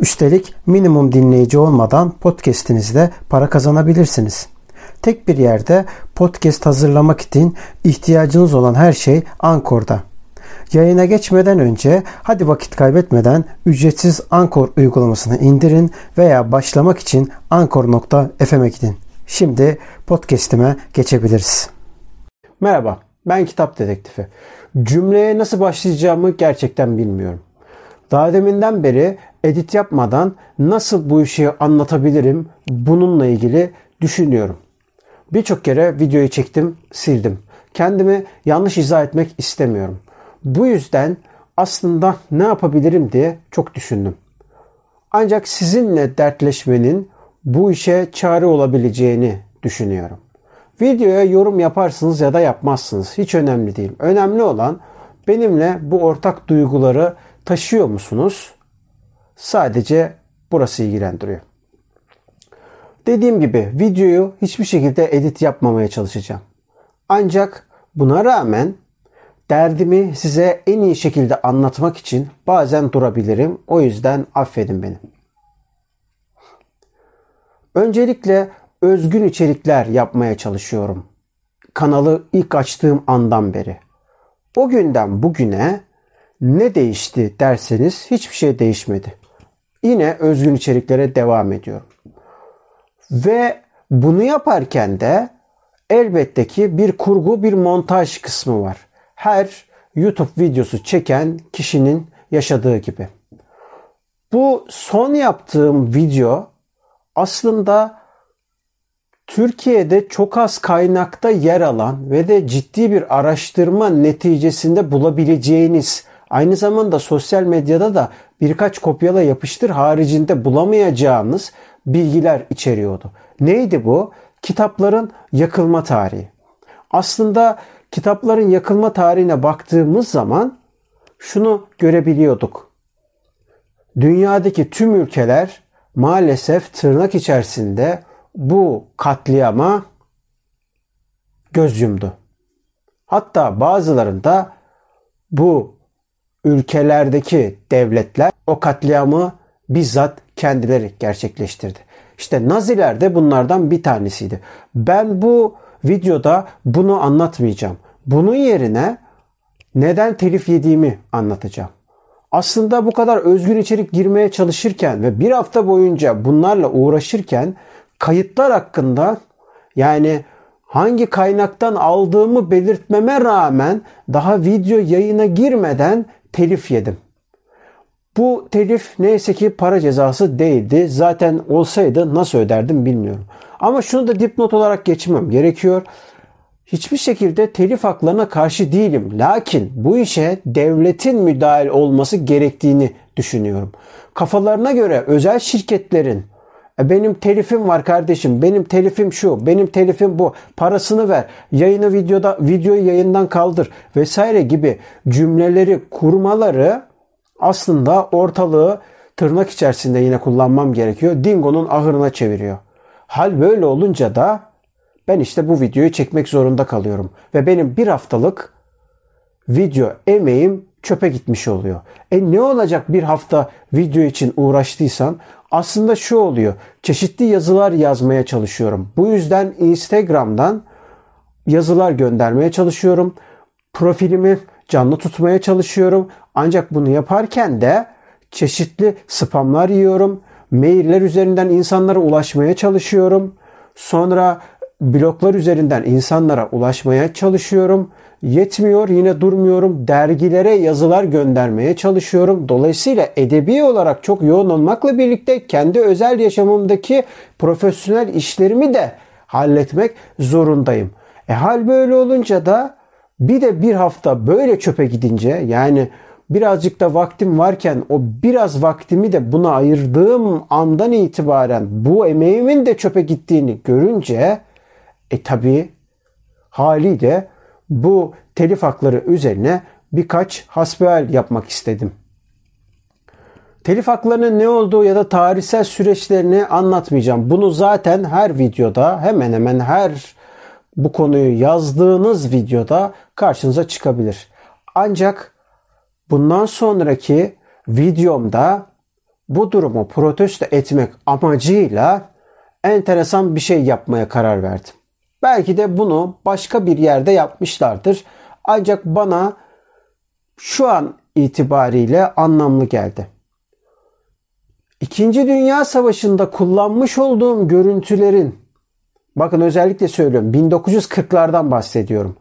Üstelik minimum dinleyici olmadan podcast'inizde para kazanabilirsiniz. Tek bir yerde podcast hazırlamak için ihtiyacınız olan her şey Ankor'da. Yayına geçmeden önce hadi vakit kaybetmeden ücretsiz Ankor uygulamasını indirin veya başlamak için ankor.fm'e gidin. Şimdi podcast'ime geçebiliriz. Merhaba, ben Kitap Dedektifi. Cümleye nasıl başlayacağımı gerçekten bilmiyorum. Daha deminden beri edit yapmadan nasıl bu işi anlatabilirim bununla ilgili düşünüyorum. Birçok kere videoyu çektim, sildim. Kendimi yanlış izah etmek istemiyorum. Bu yüzden aslında ne yapabilirim diye çok düşündüm. Ancak sizinle dertleşmenin bu işe çare olabileceğini düşünüyorum. Videoya yorum yaparsınız ya da yapmazsınız. Hiç önemli değil. Önemli olan benimle bu ortak duyguları taşıyor musunuz? Sadece burası ilgilendiriyor. Dediğim gibi videoyu hiçbir şekilde edit yapmamaya çalışacağım. Ancak buna rağmen derdimi size en iyi şekilde anlatmak için bazen durabilirim. O yüzden affedin beni. Öncelikle özgün içerikler yapmaya çalışıyorum. Kanalı ilk açtığım andan beri. O günden bugüne ne değişti derseniz hiçbir şey değişmedi. Yine özgün içeriklere devam ediyorum. Ve bunu yaparken de elbette ki bir kurgu, bir montaj kısmı var. Her YouTube videosu çeken kişinin yaşadığı gibi. Bu son yaptığım video aslında Türkiye'de çok az kaynakta yer alan ve de ciddi bir araştırma neticesinde bulabileceğiniz aynı zamanda sosyal medyada da birkaç kopyala yapıştır haricinde bulamayacağınız bilgiler içeriyordu. Neydi bu? Kitapların yakılma tarihi. Aslında kitapların yakılma tarihine baktığımız zaman şunu görebiliyorduk. Dünyadaki tüm ülkeler maalesef tırnak içerisinde bu katliama göz yumdu. Hatta bazılarında bu ülkelerdeki devletler o katliamı bizzat kendileri gerçekleştirdi. İşte Naziler de bunlardan bir tanesiydi. Ben bu videoda bunu anlatmayacağım. Bunun yerine neden telif yediğimi anlatacağım. Aslında bu kadar özgür içerik girmeye çalışırken ve bir hafta boyunca bunlarla uğraşırken kayıtlar hakkında yani hangi kaynaktan aldığımı belirtmeme rağmen daha video yayına girmeden telif yedim. Bu telif neyse ki para cezası değildi. Zaten olsaydı nasıl öderdim bilmiyorum. Ama şunu da dipnot olarak geçmem gerekiyor. Hiçbir şekilde telif haklarına karşı değilim. Lakin bu işe devletin müdahil olması gerektiğini düşünüyorum. Kafalarına göre özel şirketlerin benim telifim var kardeşim. Benim telifim şu. Benim telifim bu. Parasını ver. Yayını videoda videoyu yayından kaldır vesaire gibi cümleleri kurmaları aslında ortalığı tırnak içerisinde yine kullanmam gerekiyor. Dingo'nun ahırına çeviriyor. Hal böyle olunca da ben işte bu videoyu çekmek zorunda kalıyorum. Ve benim bir haftalık video emeğim çöpe gitmiş oluyor. E ne olacak bir hafta video için uğraştıysan? Aslında şu oluyor. Çeşitli yazılar yazmaya çalışıyorum. Bu yüzden Instagram'dan yazılar göndermeye çalışıyorum. Profilimi canlı tutmaya çalışıyorum. Ancak bunu yaparken de çeşitli spamlar yiyorum. Mailler üzerinden insanlara ulaşmaya çalışıyorum. Sonra bloklar üzerinden insanlara ulaşmaya çalışıyorum. Yetmiyor yine durmuyorum. Dergilere yazılar göndermeye çalışıyorum. Dolayısıyla edebi olarak çok yoğun olmakla birlikte kendi özel yaşamımdaki profesyonel işlerimi de halletmek zorundayım. E hal böyle olunca da bir de bir hafta böyle çöpe gidince yani birazcık da vaktim varken o biraz vaktimi de buna ayırdığım andan itibaren bu emeğimin de çöpe gittiğini görünce e tabi haliyle bu telif hakları üzerine birkaç hasbihal yapmak istedim. Telif haklarının ne olduğu ya da tarihsel süreçlerini anlatmayacağım. Bunu zaten her videoda hemen hemen her bu konuyu yazdığınız videoda karşınıza çıkabilir. Ancak bundan sonraki videomda bu durumu protesto etmek amacıyla enteresan bir şey yapmaya karar verdim. Belki de bunu başka bir yerde yapmışlardır. Ancak bana şu an itibariyle anlamlı geldi. İkinci Dünya Savaşı'nda kullanmış olduğum görüntülerin bakın özellikle söylüyorum 1940'lardan bahsediyorum.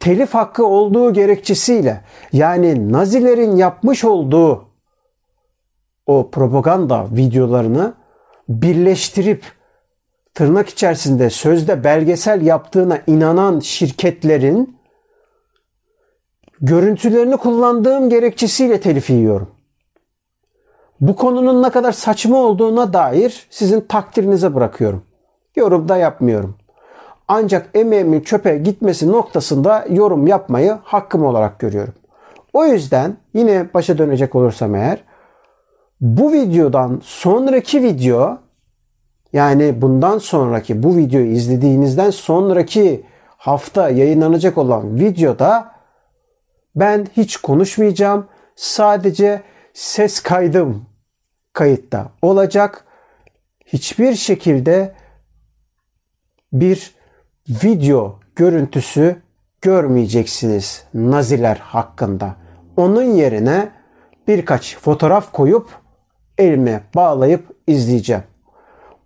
Telif hakkı olduğu gerekçesiyle yani Nazilerin yapmış olduğu o propaganda videolarını birleştirip tırnak içerisinde sözde belgesel yaptığına inanan şirketlerin görüntülerini kullandığım gerekçesiyle telif yiyorum. Bu konunun ne kadar saçma olduğuna dair sizin takdirinize bırakıyorum. Yorumda yapmıyorum. Ancak emeğimin çöpe gitmesi noktasında yorum yapmayı hakkım olarak görüyorum. O yüzden yine başa dönecek olursam eğer bu videodan sonraki video yani bundan sonraki bu videoyu izlediğinizden sonraki hafta yayınlanacak olan videoda ben hiç konuşmayacağım. Sadece ses kaydım kayıtta olacak. Hiçbir şekilde bir video görüntüsü görmeyeceksiniz Naziler hakkında. Onun yerine birkaç fotoğraf koyup elime bağlayıp izleyeceğim.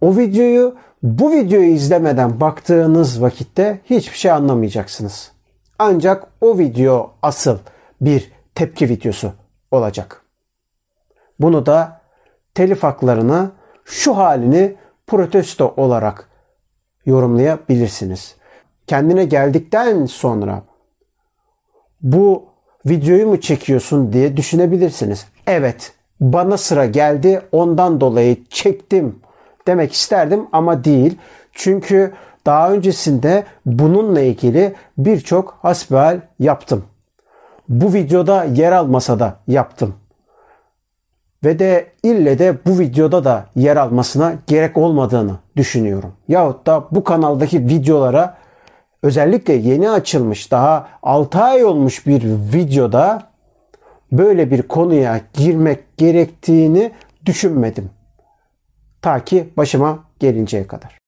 O videoyu bu videoyu izlemeden baktığınız vakitte hiçbir şey anlamayacaksınız. Ancak o video asıl bir tepki videosu olacak. Bunu da telif haklarını şu halini protesto olarak yorumlayabilirsiniz. Kendine geldikten sonra bu videoyu mu çekiyorsun diye düşünebilirsiniz. Evet, bana sıra geldi ondan dolayı çektim demek isterdim ama değil. Çünkü daha öncesinde bununla ilgili birçok hasbihal yaptım. Bu videoda yer almasa da yaptım. Ve de ille de bu videoda da yer almasına gerek olmadığını düşünüyorum. Yahut da bu kanaldaki videolara özellikle yeni açılmış daha 6 ay olmuş bir videoda böyle bir konuya girmek gerektiğini düşünmedim. Ta ki başıma gelinceye kadar.